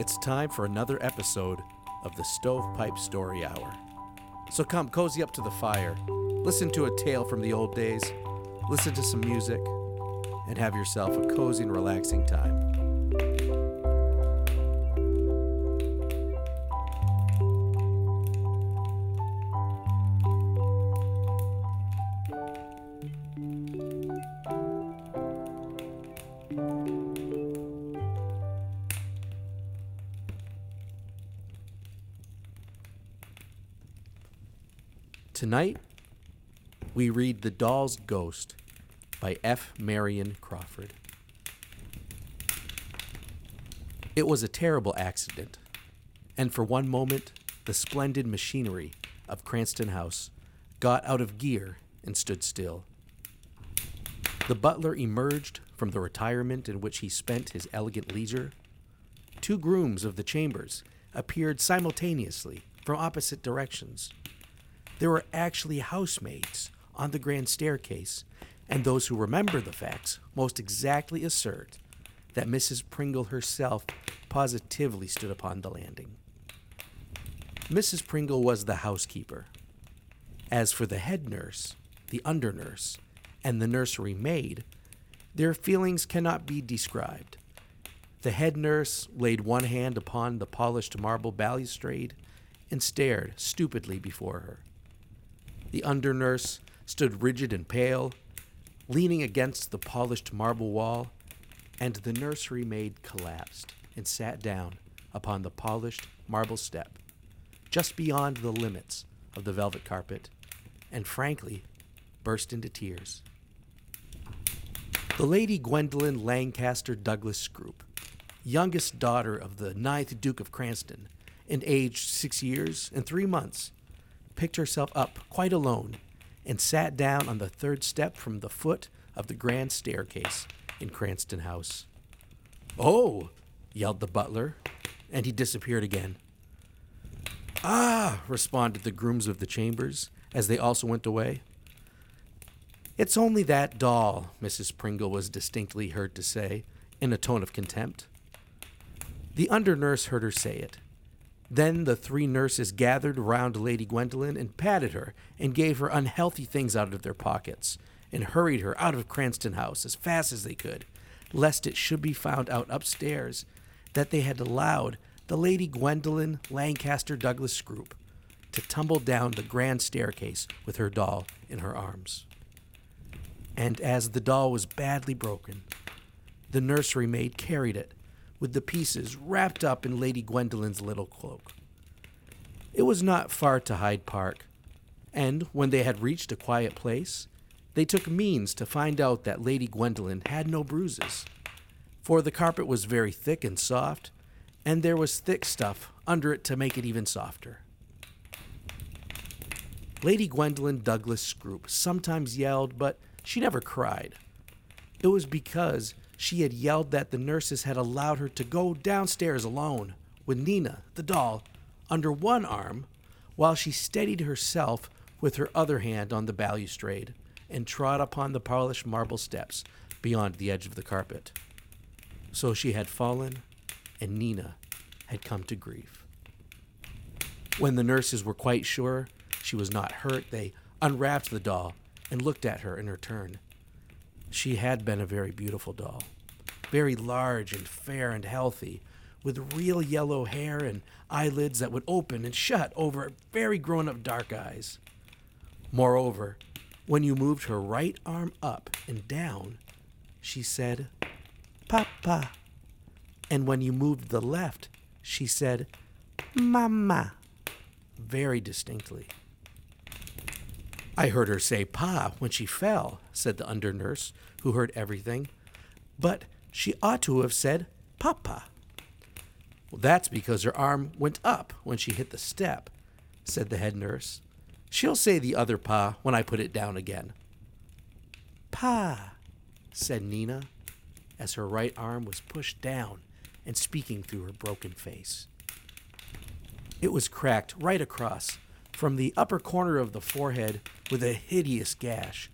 It's time for another episode of the Stovepipe Story Hour. So come cozy up to the fire, listen to a tale from the old days, listen to some music, and have yourself a cozy and relaxing time. Tonight, we read The Doll's Ghost by F. Marion Crawford. It was a terrible accident, and for one moment, the splendid machinery of Cranston House got out of gear and stood still. The butler emerged from the retirement in which he spent his elegant leisure. Two grooms of the chambers appeared simultaneously from opposite directions. There were actually housemaids on the grand staircase, and those who remember the facts most exactly assert that Mrs. Pringle herself positively stood upon the landing. Mrs. Pringle was the housekeeper. As for the head nurse, the under nurse, and the nursery maid, their feelings cannot be described. The head nurse laid one hand upon the polished marble balustrade and stared stupidly before her. The under nurse stood rigid and pale, leaning against the polished marble wall, and the nursery maid collapsed and sat down upon the polished marble step, just beyond the limits of the velvet carpet, and frankly burst into tears. The Lady Gwendolen Lancaster Douglas Scroop, youngest daughter of the ninth Duke of Cranston, and aged six years and three months, picked herself up quite alone and sat down on the third step from the foot of the grand staircase in Cranston House. Oh, yelled the butler, and he disappeared again. Ah, responded the grooms of the chambers as they also went away. It's only that doll, Mrs. Pringle was distinctly heard to say, in a tone of contempt. The under nurse heard her say it. Then the three nurses gathered round Lady Gwendolen and patted her and gave her unhealthy things out of their pockets and hurried her out of Cranston House as fast as they could, lest it should be found out upstairs that they had allowed the Lady Gwendolen Lancaster Douglas Scroop to tumble down the grand staircase with her doll in her arms. And as the doll was badly broken, the nursery maid carried it with the pieces wrapped up in Lady Gwendolen's little cloak. It was not far to Hyde Park, and when they had reached a quiet place, they took means to find out that Lady Gwendolen had no bruises, for the carpet was very thick and soft, and there was thick stuff under it to make it even softer. Lady Gwendolen Douglas Scroop sometimes yelled, but she never cried. It was because she had yelled that the nurses had allowed her to go downstairs alone with Nina, the doll, under one arm, while she steadied herself with her other hand on the balustrade and trod upon the polished marble steps beyond the edge of the carpet. So she had fallen, and Nina had come to grief. When the nurses were quite sure she was not hurt, they unwrapped the doll and looked at her in her turn. She had been a very beautiful doll, very large and fair and healthy, with real yellow hair and eyelids that would open and shut over very grown up dark eyes. Moreover, when you moved her right arm up and down, she said, Papa. And when you moved the left, she said, Mama, very distinctly. I heard her say Pa when she fell, said the under nurse, who heard everything. But she ought to have said Papa. Well, that's because her arm went up when she hit the step, said the head nurse. She'll say the other Pa when I put it down again. Pa, said Nina, as her right arm was pushed down and speaking through her broken face. It was cracked right across from the upper corner of the forehead with a hideous gash,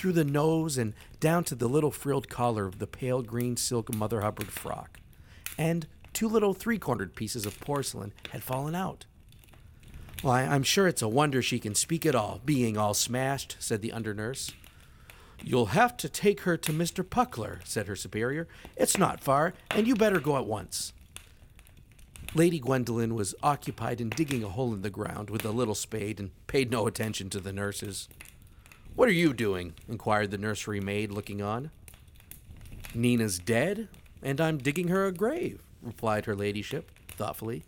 through the nose and down to the little frilled collar of the pale green silk Mother Hubbard frock, and two little three cornered pieces of porcelain had fallen out. Why, I'm sure it's a wonder she can speak at all, being all smashed, said the under nurse. You'll have to take her to Mr. Puckler, said her superior. It's not far, and you better go at once. Lady Gwendolen was occupied in digging a hole in the ground with a little spade and paid no attention to the nurses. What are you doing? inquired the nursery maid, looking on. Nina's dead, and I'm digging her a grave, replied her ladyship, thoughtfully.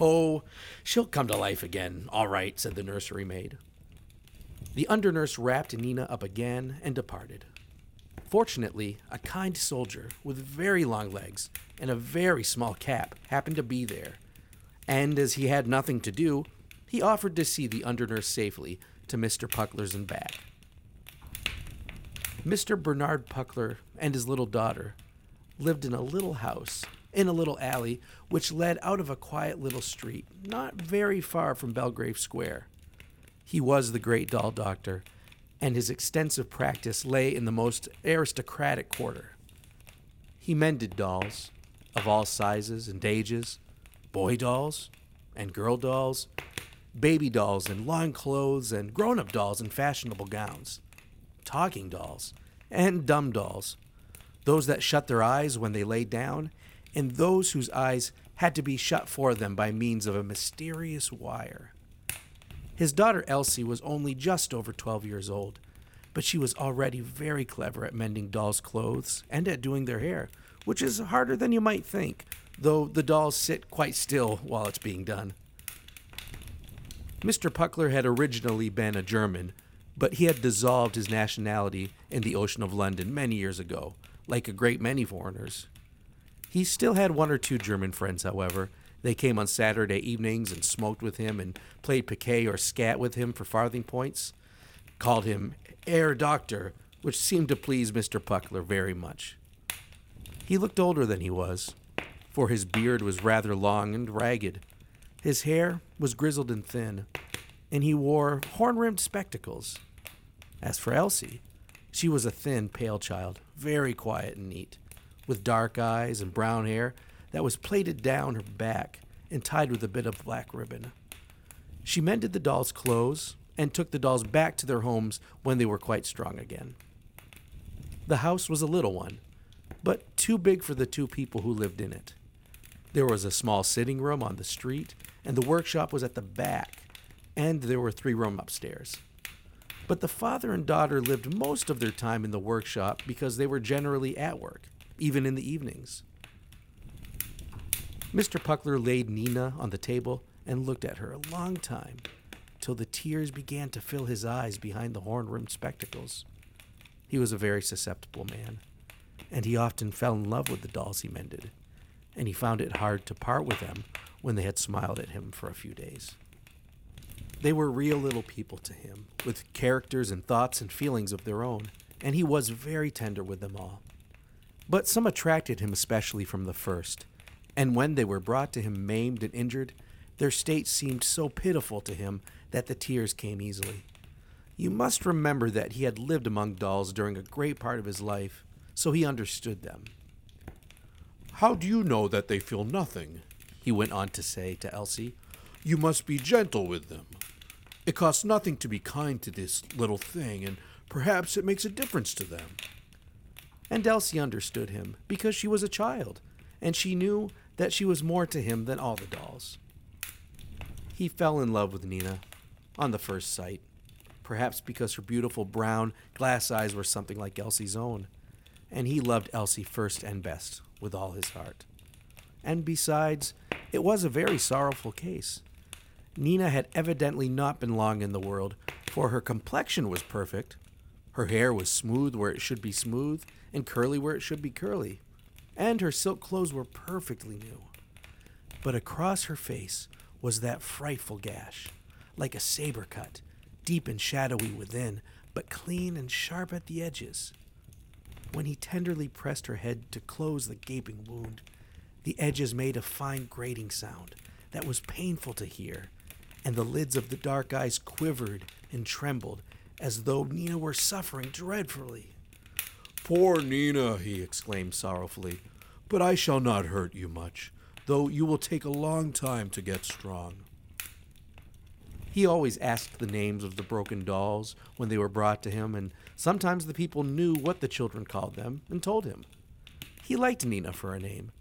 Oh, she'll come to life again, all right, said the nursery maid. The under nurse wrapped Nina up again and departed. Fortunately, a kind soldier with very long legs and a very small cap happened to be there, and as he had nothing to do, he offered to see the under nurse safely to Mr. Puckler's and back. Mr. Bernard Puckler and his little daughter lived in a little house in a little alley which led out of a quiet little street not very far from Belgrave Square. He was the great doll doctor, and his extensive practice lay in the most aristocratic quarter. He mended dolls of all sizes and ages boy dolls and girl dolls, baby dolls in long clothes, and grown up dolls in fashionable gowns, talking dolls, and dumb dolls, those that shut their eyes when they lay down, and those whose eyes had to be shut for them by means of a mysterious wire. His daughter Elsie was only just over 12 years old, but she was already very clever at mending dolls' clothes and at doing their hair, which is harder than you might think, though the dolls sit quite still while it's being done. Mr. Puckler had originally been a German, but he had dissolved his nationality in the Ocean of London many years ago, like a great many foreigners. He still had one or two German friends, however. They came on Saturday evenings and smoked with him and played piquet or skat with him for farthing points, called him Herr Doctor, which seemed to please Mr. Puckler very much. He looked older than he was, for his beard was rather long and ragged. His hair was grizzled and thin, and he wore horn rimmed spectacles. As for Elsie, she was a thin, pale child, very quiet and neat, with dark eyes and brown hair that was plaited down her back and tied with a bit of black ribbon. She mended the dolls' clothes and took the dolls back to their homes when they were quite strong again. The house was a little one, but too big for the two people who lived in it. There was a small sitting room on the street, and the workshop was at the back, and there were three rooms upstairs. But the father and daughter lived most of their time in the workshop because they were generally at work, even in the evenings. Mr. Puckler laid Nina on the table and looked at her a long time, till the tears began to fill his eyes behind the horn rimmed spectacles. He was a very susceptible man, and he often fell in love with the dolls he mended, and he found it hard to part with them when they had smiled at him for a few days. They were real little people to him, with characters and thoughts and feelings of their own, and he was very tender with them all. But some attracted him especially from the first, and when they were brought to him maimed and injured, their state seemed so pitiful to him that the tears came easily. You must remember that he had lived among dolls during a great part of his life, so he understood them. How do you know that they feel nothing? he went on to say to Elsie. You must be gentle with them. It costs nothing to be kind to this little thing, and perhaps it makes a difference to them. And Elsie understood him because she was a child, and she knew that she was more to him than all the dolls. He fell in love with Nina on the first sight, perhaps because her beautiful brown glass eyes were something like Elsie's own, and he loved Elsie first and best with all his heart. And besides, it was a very sorrowful case. Nina had evidently not been long in the world, for her complexion was perfect. Her hair was smooth where it should be smooth, and curly where it should be curly and her silk clothes were perfectly new. But across her face was that frightful gash, like a saber cut, deep and shadowy within, but clean and sharp at the edges. When he tenderly pressed her head to close the gaping wound, the edges made a fine grating sound that was painful to hear, and the lids of the dark eyes quivered and trembled as though Nina were suffering dreadfully. Poor Nina, he exclaimed sorrowfully. but I shall not hurt you much, though you will take a long time to get strong. He always asked the names of the broken dolls when they were brought to him, and sometimes the people knew what the children called them and told him. He liked Nina for a name.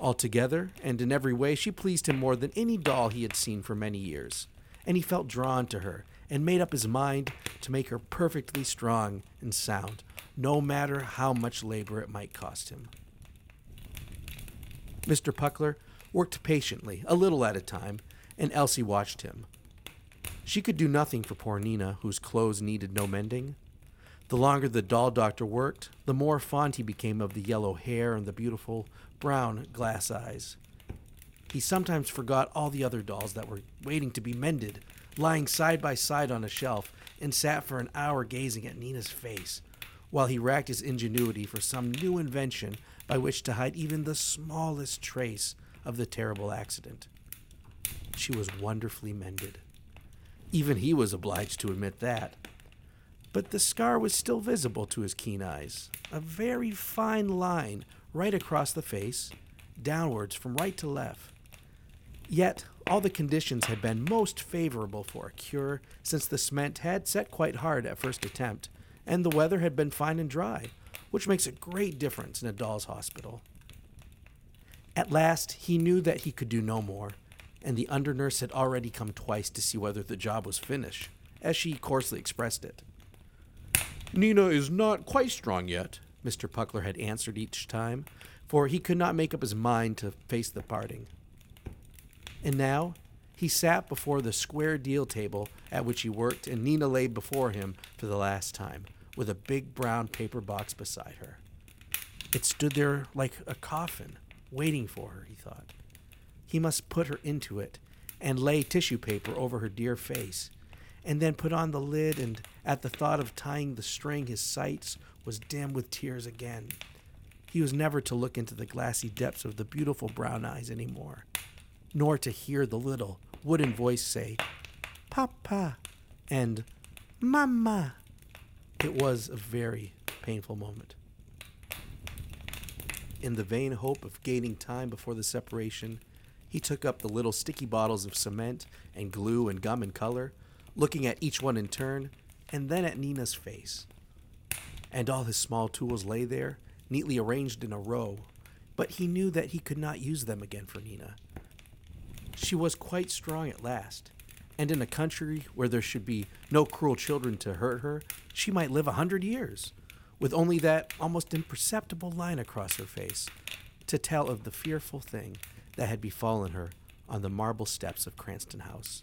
Altogether, and in every way, she pleased him more than any doll he had seen for many years, and he felt drawn to her and made up his mind to make her perfectly strong and sound, no matter how much labor it might cost him. Mr. Puckler worked patiently, a little at a time, and Elsie watched him. She could do nothing for poor Nina, whose clothes needed no mending. The longer the doll doctor worked, the more fond he became of the yellow hair and the beautiful brown glass eyes. He sometimes forgot all the other dolls that were waiting to be mended, lying side by side on a shelf, and sat for an hour gazing at Nina's face, while he racked his ingenuity for some new invention by which to hide even the smallest trace of the terrible accident. She was wonderfully mended. Even he was obliged to admit that. But the scar was still visible to his keen eyes, a very fine line right across the face, downwards from right to left. Yet all the conditions had been most favorable for a cure, since the cement had set quite hard at first attempt, and the weather had been fine and dry, which makes a great difference in a doll's hospital. At last, he knew that he could do no more, and the undernurse had already come twice to see whether the job was finished, as she coarsely expressed it. Nina is not quite strong yet, Mr. Puckler had answered each time, for he could not make up his mind to face the parting. And now he sat before the square deal table at which he worked, and Nina lay before him for the last time, with a big brown paper box beside her. It stood there like a coffin, waiting for her, he thought. He must put her into it and lay tissue paper over her dear face, and then put on the lid, and at the thought of tying the string, his sight was dim with tears again. He was never to look into the glassy depths of the beautiful brown eyes any more, nor to hear the little wooden voice say, Papa, and Mama. It was a very painful moment. In the vain hope of gaining time before the separation, he took up the little sticky bottles of cement and glue and gum and color, looking at each one in turn, and then at Nina's face. And all his small tools lay there, neatly arranged in a row, but he knew that he could not use them again for Nina. She was quite strong at last, and in a country where there should be no cruel children to hurt her, she might live a hundred years, with only that almost imperceptible line across her face to tell of the fearful thing that had befallen her on the marble steps of Cranston House.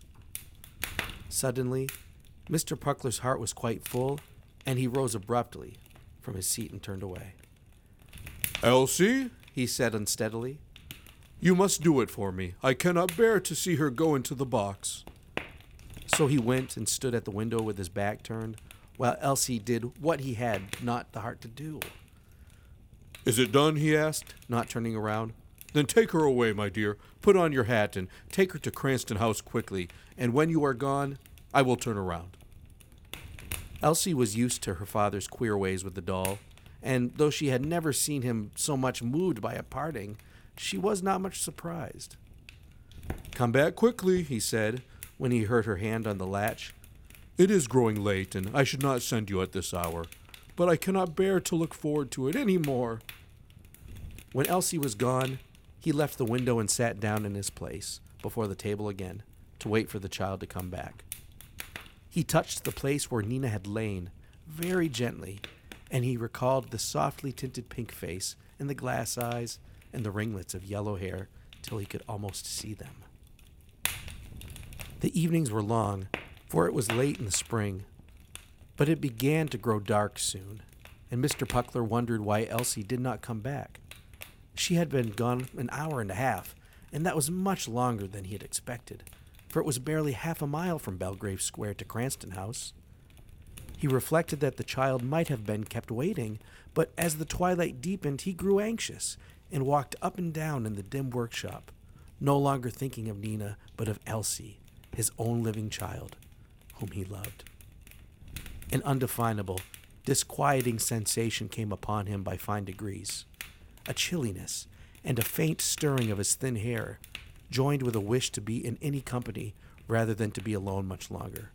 Suddenly, Mr. Puckler's heart was quite full, and he rose abruptly from his seat and turned away. Elsie, He said unsteadily, you must do it for me. I cannot bear to see her go into the box. So he went and stood at the window with his back turned, while Elsie did what he had not the heart to do, Is it done? he asked. not turning around. Then take her away, my dear. Put on your hat and take her to Cranston House quickly, and when you are gone, I will turn around. Elsie was used to her father's queer ways with the doll, and though she had never seen him so much moved by a parting, she was not much surprised. Come back quickly, he said, When he heard her hand on the latch, It is growing late, and I should not send you at this hour, but I cannot bear to look forward to it any more. when Elsie was gone, he left the window and sat down in his place before the table again to wait for the child to come back. He touched the place where Nina had lain very gently, and he recalled the softly tinted pink face and the glass eyes and the ringlets of yellow hair till he could almost see them. The evenings were long, for it was late in the spring, but it began to grow dark soon, and Mr. Puckler wondered why Elsie did not come back. She had been gone an hour and a half, and that was much longer than he had expected, for it was barely half a mile from Belgrave Square to Cranston House. He reflected that the child might have been kept waiting, but as the twilight deepened, he grew anxious and walked up and down in the dim workshop, no longer thinking of Nina, but of Elsie, his own living child, whom he loved. An undefinable, disquieting sensation came upon him by fine degrees. A chilliness, and a faint stirring of his thin hair, joined with a wish to be in any company rather than to be alone much longer.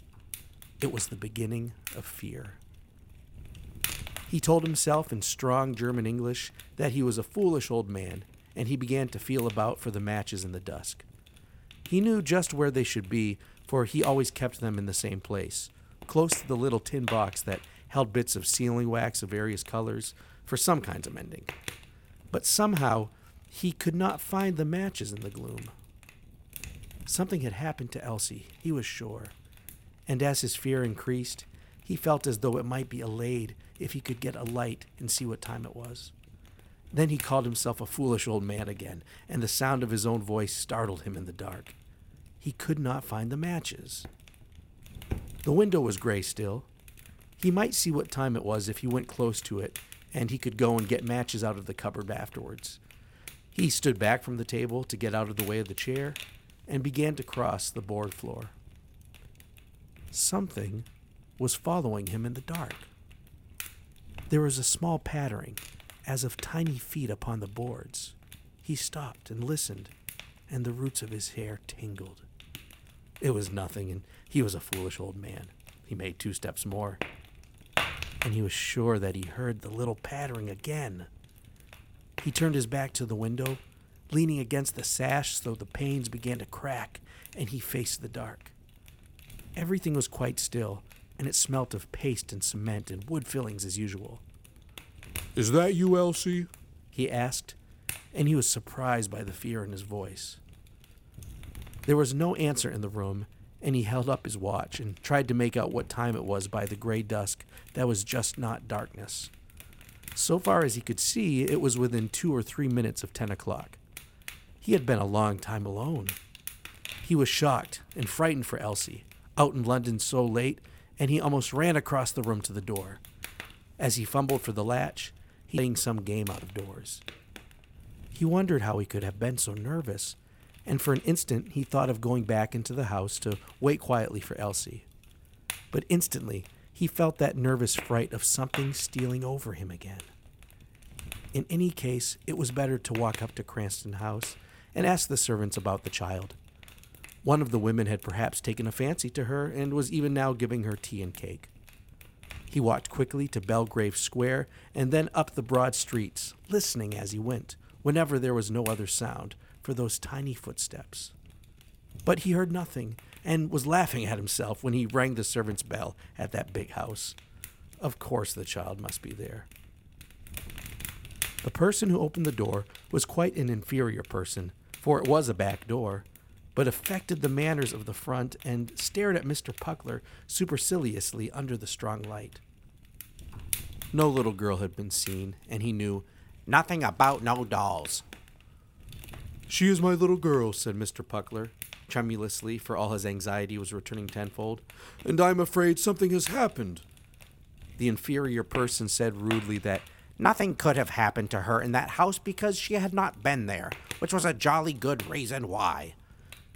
It was the beginning of fear. He told himself in strong German English that he was a foolish old man, and he began to feel about for the matches in the dusk. He knew just where they should be, for he always kept them in the same place, close to the little tin box that held bits of sealing wax of various colors for some kinds of mending. But somehow he could not find the matches in the gloom. Something had happened to Elsie, he was sure, and as his fear increased, he felt as though it might be allayed if he could get a light and see what time it was. Then he called himself a foolish old man again, and the sound of his own voice startled him in the dark. He could not find the matches. The window was gray still. He might see what time it was if he went close to it, and he could go and get matches out of the cupboard afterwards. He stood back from the table to get out of the way of the chair and began to cross the board floor. Something was following him in the dark. There was a small pattering, as of tiny feet upon the boards. He stopped and listened, and the roots of his hair tingled. It was nothing, and he was a foolish old man. He made two steps more, and he was sure that he heard the little pattering again. He turned his back to the window, leaning against the sash so the panes began to crack, and he faced the dark. Everything was quite still, and it smelt of paste and cement and wood fillings as usual. Is that you, Elsie? He asked, and he was surprised by the fear in his voice. There was no answer in the room, and he held up his watch and tried to make out what time it was by the gray dusk that was just not darkness. So far as he could see, it was within two or three minutes of ten o'clock. He had been a long time alone. He was shocked and frightened for Elsie, out in London so late, and he almost ran across the room to the door. As he fumbled for the latch, he was playing some game out of doors. He wondered how he could have been so nervous, and for an instant he thought of going back into the house to wait quietly for Elsie. But instantly he felt that nervous fright of something stealing over him again. In any case, it was better to walk up to Cranston House and ask the servants about the child. One of the women had perhaps taken a fancy to her and was even now giving her tea and cake. He walked quickly to Belgrave Square and then up the broad streets, listening as he went, whenever there was no other sound, for those tiny footsteps. But he heard nothing and was laughing at himself when he rang the servant's bell at that big house. Of course, the child must be there. The person who opened the door was quite an inferior person, for it was a back door, but affected the manners of the front and stared at Mr. Puckler superciliously under the strong light. No little girl had been seen, and he knew nothing about no dolls. She is my little girl, said Mr. Puckler, tremulously, for all his anxiety was returning tenfold, and I'm afraid something has happened. The inferior person said rudely that nothing could have happened to her in that house because she had not been there, which was a jolly good reason why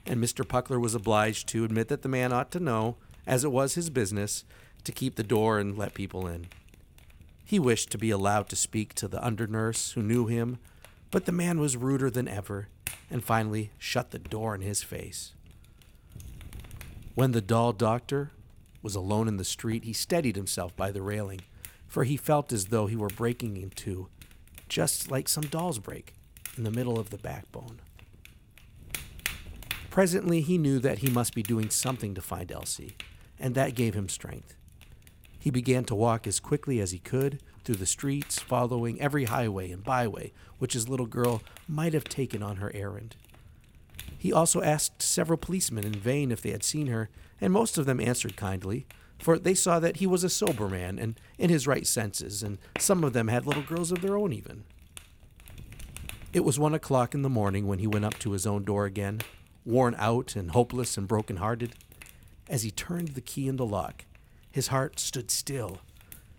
and Mr. Puckler was obliged to admit that the man ought to know, as it was his business, to keep the door and let people in. He wished to be allowed to speak to the under nurse who knew him, but the man was ruder than ever, and finally shut the door in his face. When the doll doctor was alone in the street, he steadied himself by the railing, for he felt as though he were breaking in two, just like some dolls break, in the middle of the backbone. Presently, he knew that he must be doing something to find Elsie, and that gave him strength. He began to walk as quickly as he could through the streets, following every highway and byway which his little girl might have taken on her errand. He also asked several policemen in vain if they had seen her, and most of them answered kindly, for they saw that he was a sober man and in his right senses, and some of them had little girls of their own even. It was one o'clock in the morning when he went up to his own door again worn out and hopeless and broken-hearted. As he turned the key in the lock, his heart stood still,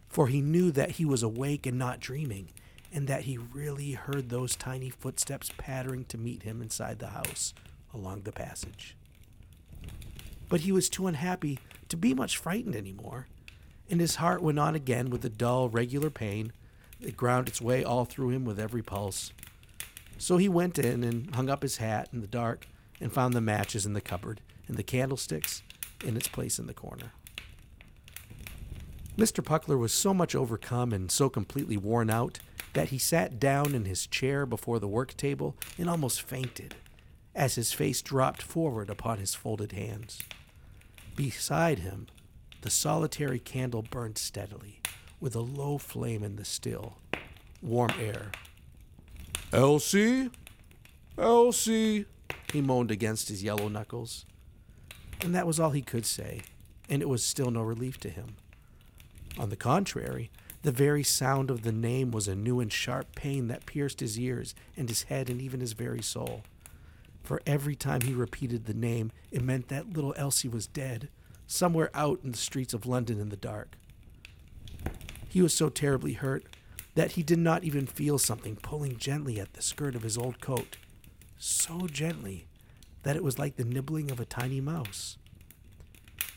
for he knew that he was awake and not dreaming, and that he really heard those tiny footsteps pattering to meet him inside the house along the passage. But he was too unhappy to be much frightened any more, and his heart went on again with the dull, regular pain, that ground its way all through him with every pulse. So he went in and hung up his hat in the dark and found the matches in the cupboard and the candlesticks in its place in the corner. Mr. Puckler was so much overcome and so completely worn out that he sat down in his chair before the work table and almost fainted as his face dropped forward upon his folded hands. Beside him, the solitary candle burned steadily, with a low flame in the still, warm air. Elsie? Elsie? He moaned against his yellow knuckles. And that was all he could say, and it was still no relief to him. On the contrary, the very sound of the name was a new and sharp pain that pierced his ears and his head and even his very soul. For every time he repeated the name, it meant that little Elsie was dead, somewhere out in the streets of London in the dark. He was so terribly hurt that he did not even feel something pulling gently at the skirt of his old coat, so gently that it was like the nibbling of a tiny mouse.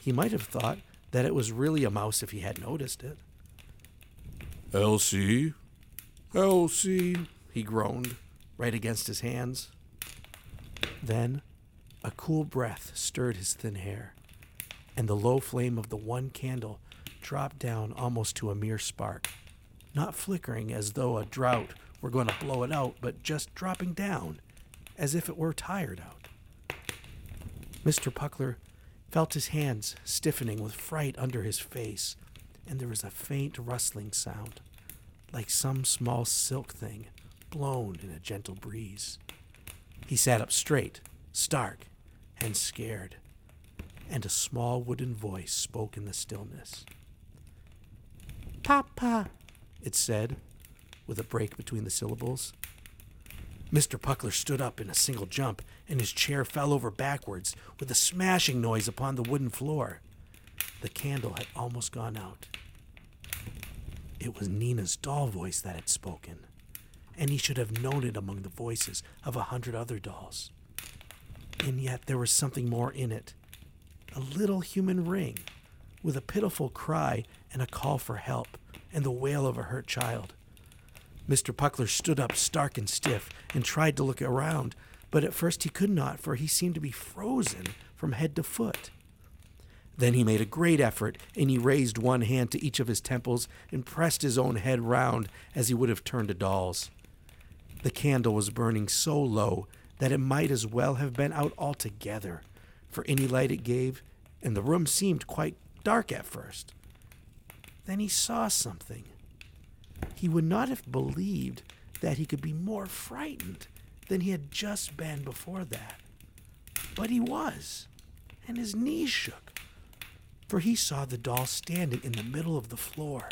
He might have thought that it was really a mouse if he had noticed it. Elsie? Elsie? He groaned, right against his hands. Then a cool breath stirred his thin hair, and the low flame of the one candle dropped down almost to a mere spark, not flickering as though a drought were going to blow it out, but just dropping down as if it were tired out. Mr. Puckler felt his hands stiffening with fright under his face, and there was a faint rustling sound, like some small silk thing blown in a gentle breeze. He sat up straight, stark and scared, and a small wooden voice spoke in the stillness. Papa, it said, with a break between the syllables. Mr. Puckler stood up in a single jump, and his chair fell over backwards with a smashing noise upon the wooden floor. The candle had almost gone out. It was Nina's doll voice that had spoken, and he should have known it among the voices of a hundred other dolls. And yet there was something more in it a little human ring, with a pitiful cry and a call for help, and the wail of a hurt child. Mr. Puckler stood up stark and stiff and tried to look around, but at first he could not, for he seemed to be frozen from head to foot. Then he made a great effort, and he raised one hand to each of his temples and pressed his own head round as he would have turned a doll's. The candle was burning so low that it might as well have been out altogether, for any light it gave, and the room seemed quite dark at first. Then he saw something. He would not have believed that he could be more frightened than he had just been before that. But he was, and his knees shook, for he saw the doll standing in the middle of the floor,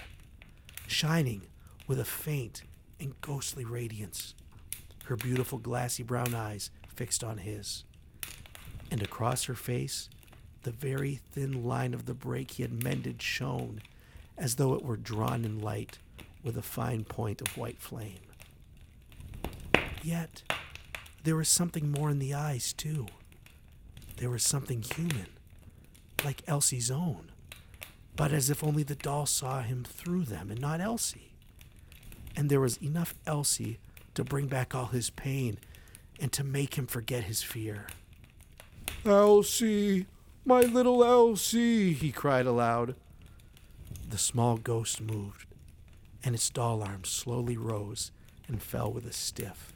shining with a faint and ghostly radiance, her beautiful glassy brown eyes fixed on his. And across her face, the very thin line of the break he had mended shone as though it were drawn in light with a fine point of white flame. Yet, there was something more in the eyes, too. There was something human, like Elsie's own, but as if only the doll saw him through them and not Elsie. And there was enough Elsie to bring back all his pain and to make him forget his fear. Elsie, my little Elsie, he cried aloud. The small ghost moved, and its doll arm slowly rose and fell with a stiff,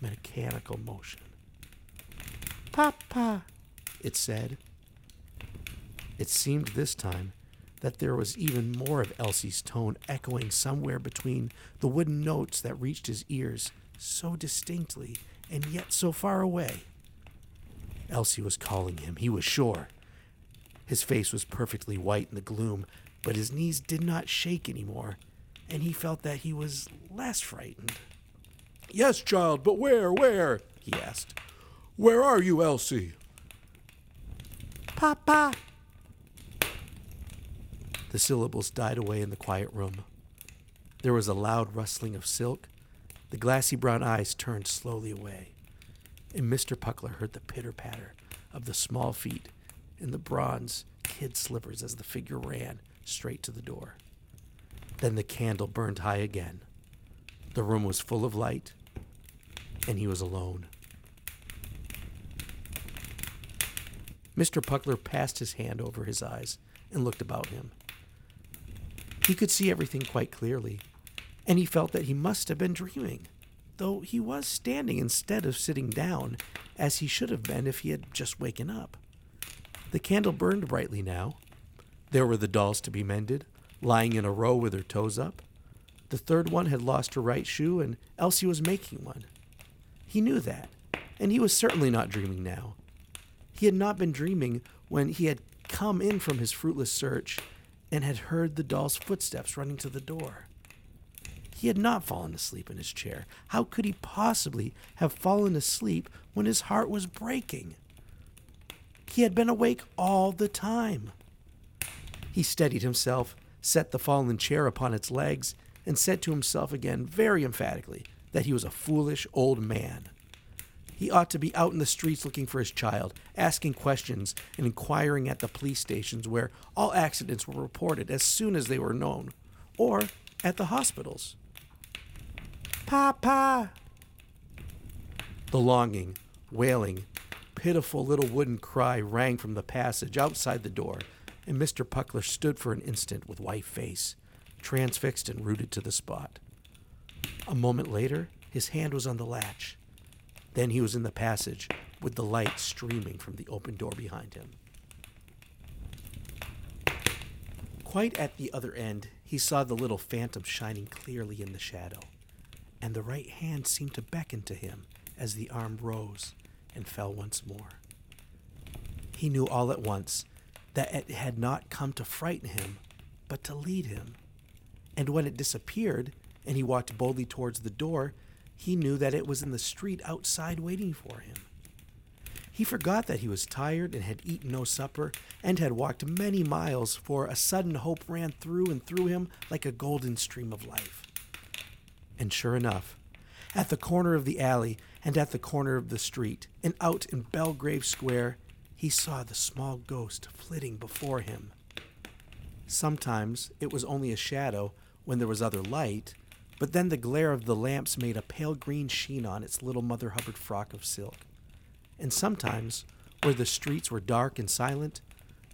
mechanical motion. Papa, it said. It seemed this time that there was even more of Elsie's tone echoing somewhere between the wooden notes that reached his ears so distinctly and yet so far away. Elsie was calling him, he was sure. His face was perfectly white in the gloom, but his knees did not shake any more, and he felt that he was less frightened. Yes, child, but where, where? he asked. Where are you, Elsie? Papa. The syllables died away in the quiet room. There was a loud rustling of silk. The glassy brown eyes turned slowly away, and Mr. Puckler heard the pitter patter of the small feet in the bronze kid slippers as the figure ran straight to the door. Then the candle burned high again, The room was full of light, and he was alone. Mr. Puckler passed his hand over his eyes and looked about him. He could see everything quite clearly, and he felt that he must have been dreaming, though he was standing instead of sitting down, as he should have been if he had just waken up. The candle burned brightly now. There were the dolls to be mended, lying in a row with her toes up. The third one had lost her right shoe, and Elsie was making one. He knew that, and he was certainly not dreaming now. He had not been dreaming when he had come in from his fruitless search and had heard the doll's footsteps running to the door. He had not fallen asleep in his chair. How could he possibly have fallen asleep when his heart was breaking? He had been awake all the time. He steadied himself, set the fallen chair upon its legs, and said to himself again very emphatically that he was a foolish old man. He ought to be out in the streets looking for his child, asking questions, and inquiring at the police stations where all accidents were reported as soon as they were known, or at the hospitals. Papa! The longing, wailing, pitiful little wooden cry rang from the passage outside the door, and Mr. Puckler stood for an instant with white face, transfixed and rooted to the spot. A moment later, his hand was on the latch. Then he was in the passage with the light streaming from the open door behind him. Quite at the other end, he saw the little phantom shining clearly in the shadow, and the right hand seemed to beckon to him as the arm rose and fell once more. He knew all at once that it had not come to frighten him, but to lead him. And when it disappeared, and he walked boldly towards the door, he knew that it was in the street outside waiting for him. He forgot that he was tired and had eaten no supper and had walked many miles, for a sudden hope ran through and through him like a golden stream of life. And sure enough, at the corner of the alley and at the corner of the street and out in Belgrave Square, he saw the small ghost flitting before him. Sometimes it was only a shadow when there was other light, but then the glare of the lamps made a pale green sheen on its little Mother Hubbard frock of silk. And sometimes, where the streets were dark and silent,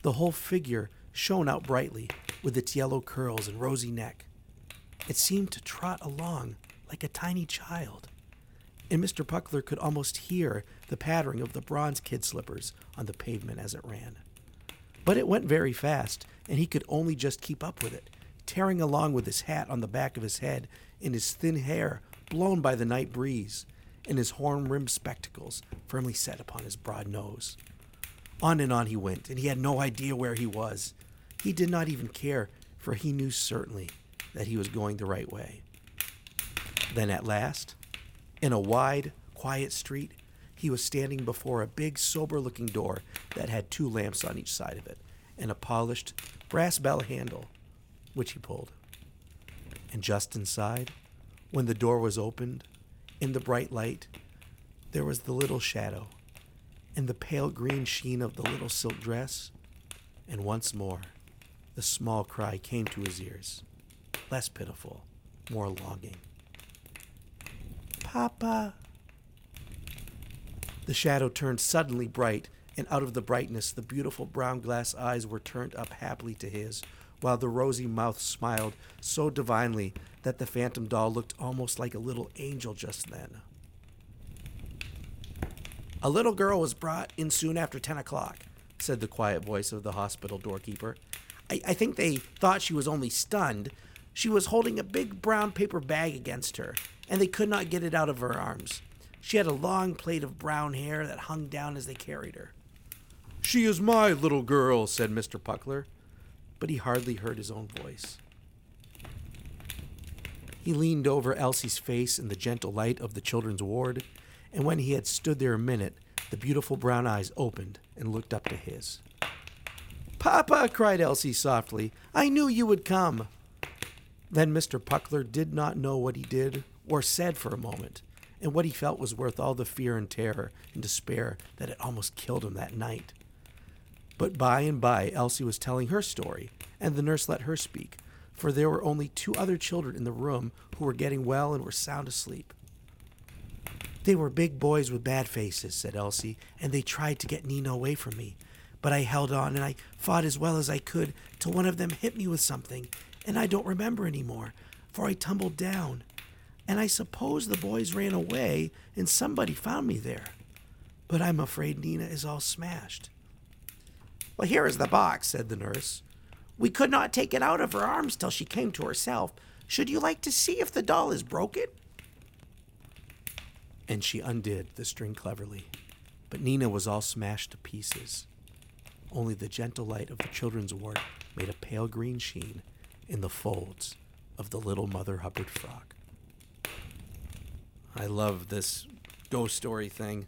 the whole figure shone out brightly with its yellow curls and rosy neck. It seemed to trot along like a tiny child, and Mr. Puckler could almost hear the pattering of the bronze kid slippers on the pavement as it ran. But it went very fast, and he could only just keep up with it, tearing along with his hat on the back of his head and his thin hair blown by the night breeze, and his horn rimmed spectacles firmly set upon his broad nose. On and on he went, and he had no idea where he was. He did not even care, for he knew certainly that he was going the right way. Then at last, in a wide, quiet street, he was standing before a big, sober looking door that had two lamps on each side of it and a polished brass bell handle, which he pulled. And just inside, when the door was opened, in the bright light, there was the little shadow and the pale green sheen of the little silk dress. And once more, the small cry came to his ears, less pitiful, more longing. Papa! The shadow turned suddenly bright, and out of the brightness, the beautiful brown glass eyes were turned up happily to his, while the rosy mouth smiled so divinely that the phantom doll looked almost like a little angel just then. A little girl was brought in soon after 10 o'clock, said the quiet voice of the hospital doorkeeper. I, I think they thought she was only stunned. She was holding a big brown paper bag against her, and they could not get it out of her arms. She had a long plait of brown hair that hung down as they carried her. She is my little girl, said Mr. Puckler but he hardly heard his own voice. He leaned over Elsie's face in the gentle light of the children's ward, and when he had stood there a minute, the beautiful brown eyes opened and looked up to his. Papa, cried Elsie softly, I knew you would come. Then Mr. Puckler did not know what he did or said for a moment, and what he felt was worth all the fear and terror and despair that had almost killed him that night. But by and by, Elsie was telling her story, and the nurse let her speak, for there were only two other children in the room who were getting well and were sound asleep. They were big boys with bad faces, said Elsie, and they tried to get Nina away from me. But I held on and I fought as well as I could till one of them hit me with something, and I don't remember anymore, for I tumbled down. And I suppose the boys ran away and somebody found me there. But I'm afraid Nina is all smashed. Well, here is the box, said the nurse. We could not take it out of her arms till she came to herself. Should you like to see if the doll is broken? And she undid the string cleverly. But Nina was all smashed to pieces. Only the gentle light of the children's ward made a pale green sheen in the folds of the little Mother Hubbard frock. I love this ghost story thing.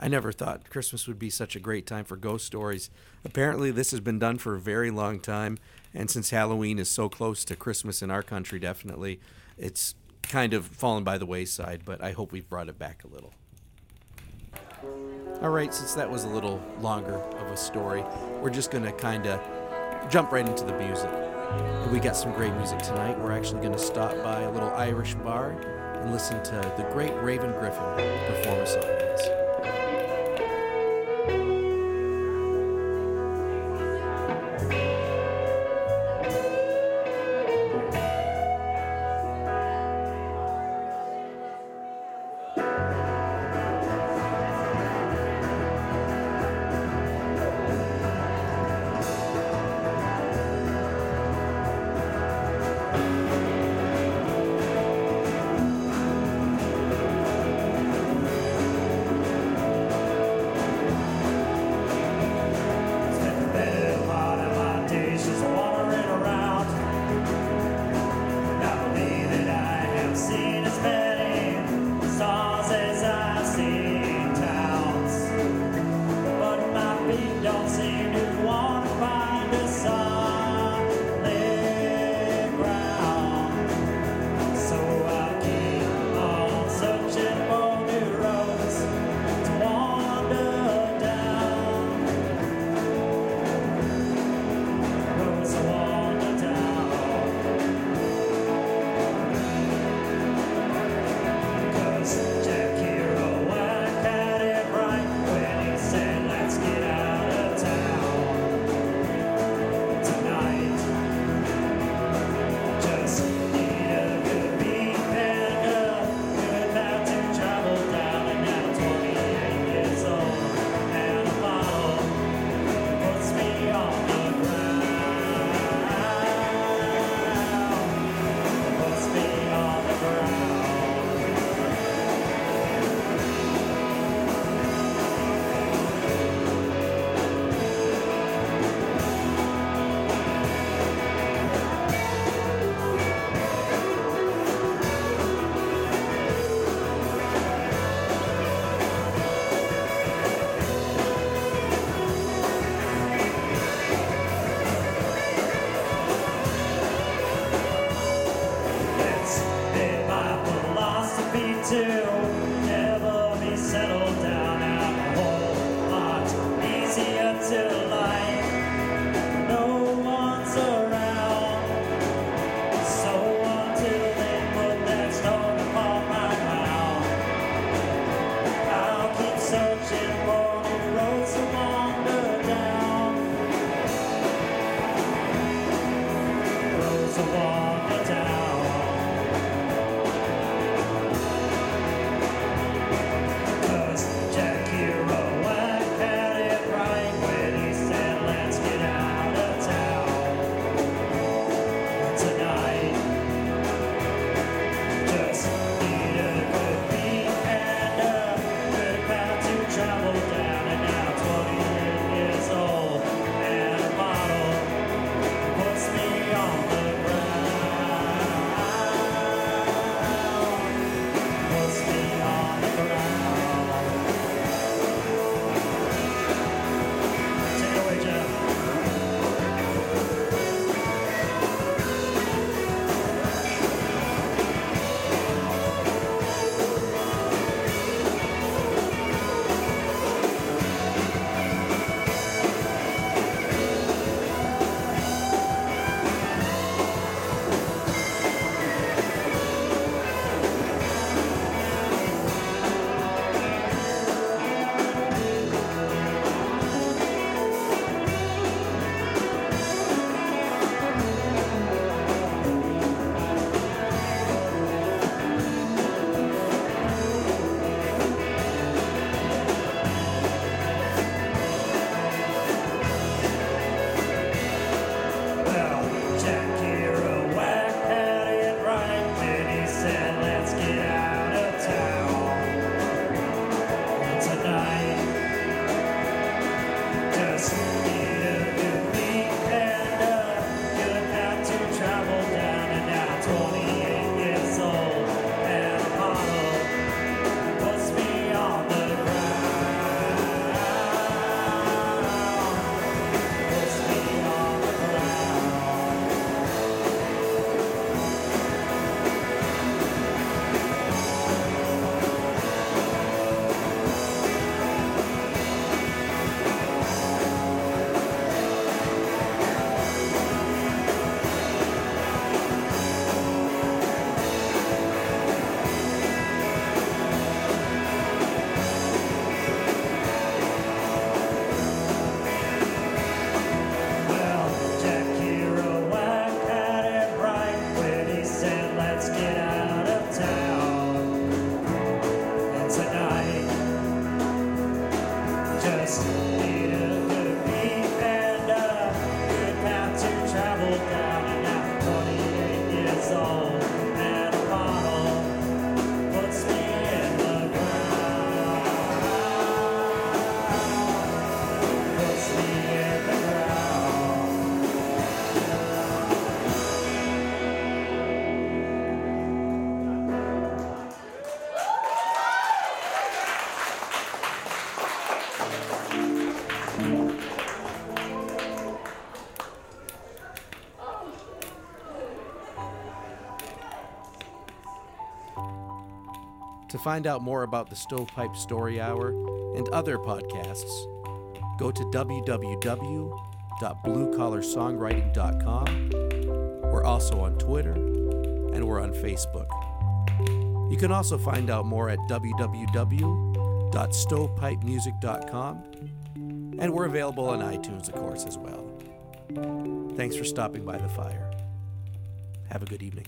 I never thought Christmas would be such a great time for ghost stories. Apparently, this has been done for a very long time, and since Halloween is so close to Christmas in our country, definitely, it's kind of fallen by the wayside, but I hope we've brought it back a little. All right, since that was a little longer of a story, we're just going to kind of jump right into the music. We got some great music tonight. We're actually going to stop by a little Irish bar and listen to the great Raven Griffin perform a song. To find out more about the Stovepipe Story Hour and other podcasts, go to www.bluecollarsongwriting.com. We're also on Twitter and we're on Facebook. You can also find out more at www.stovepipemusic.com, and we're available on iTunes, of course, as well. Thanks for stopping by the fire. Have a good evening.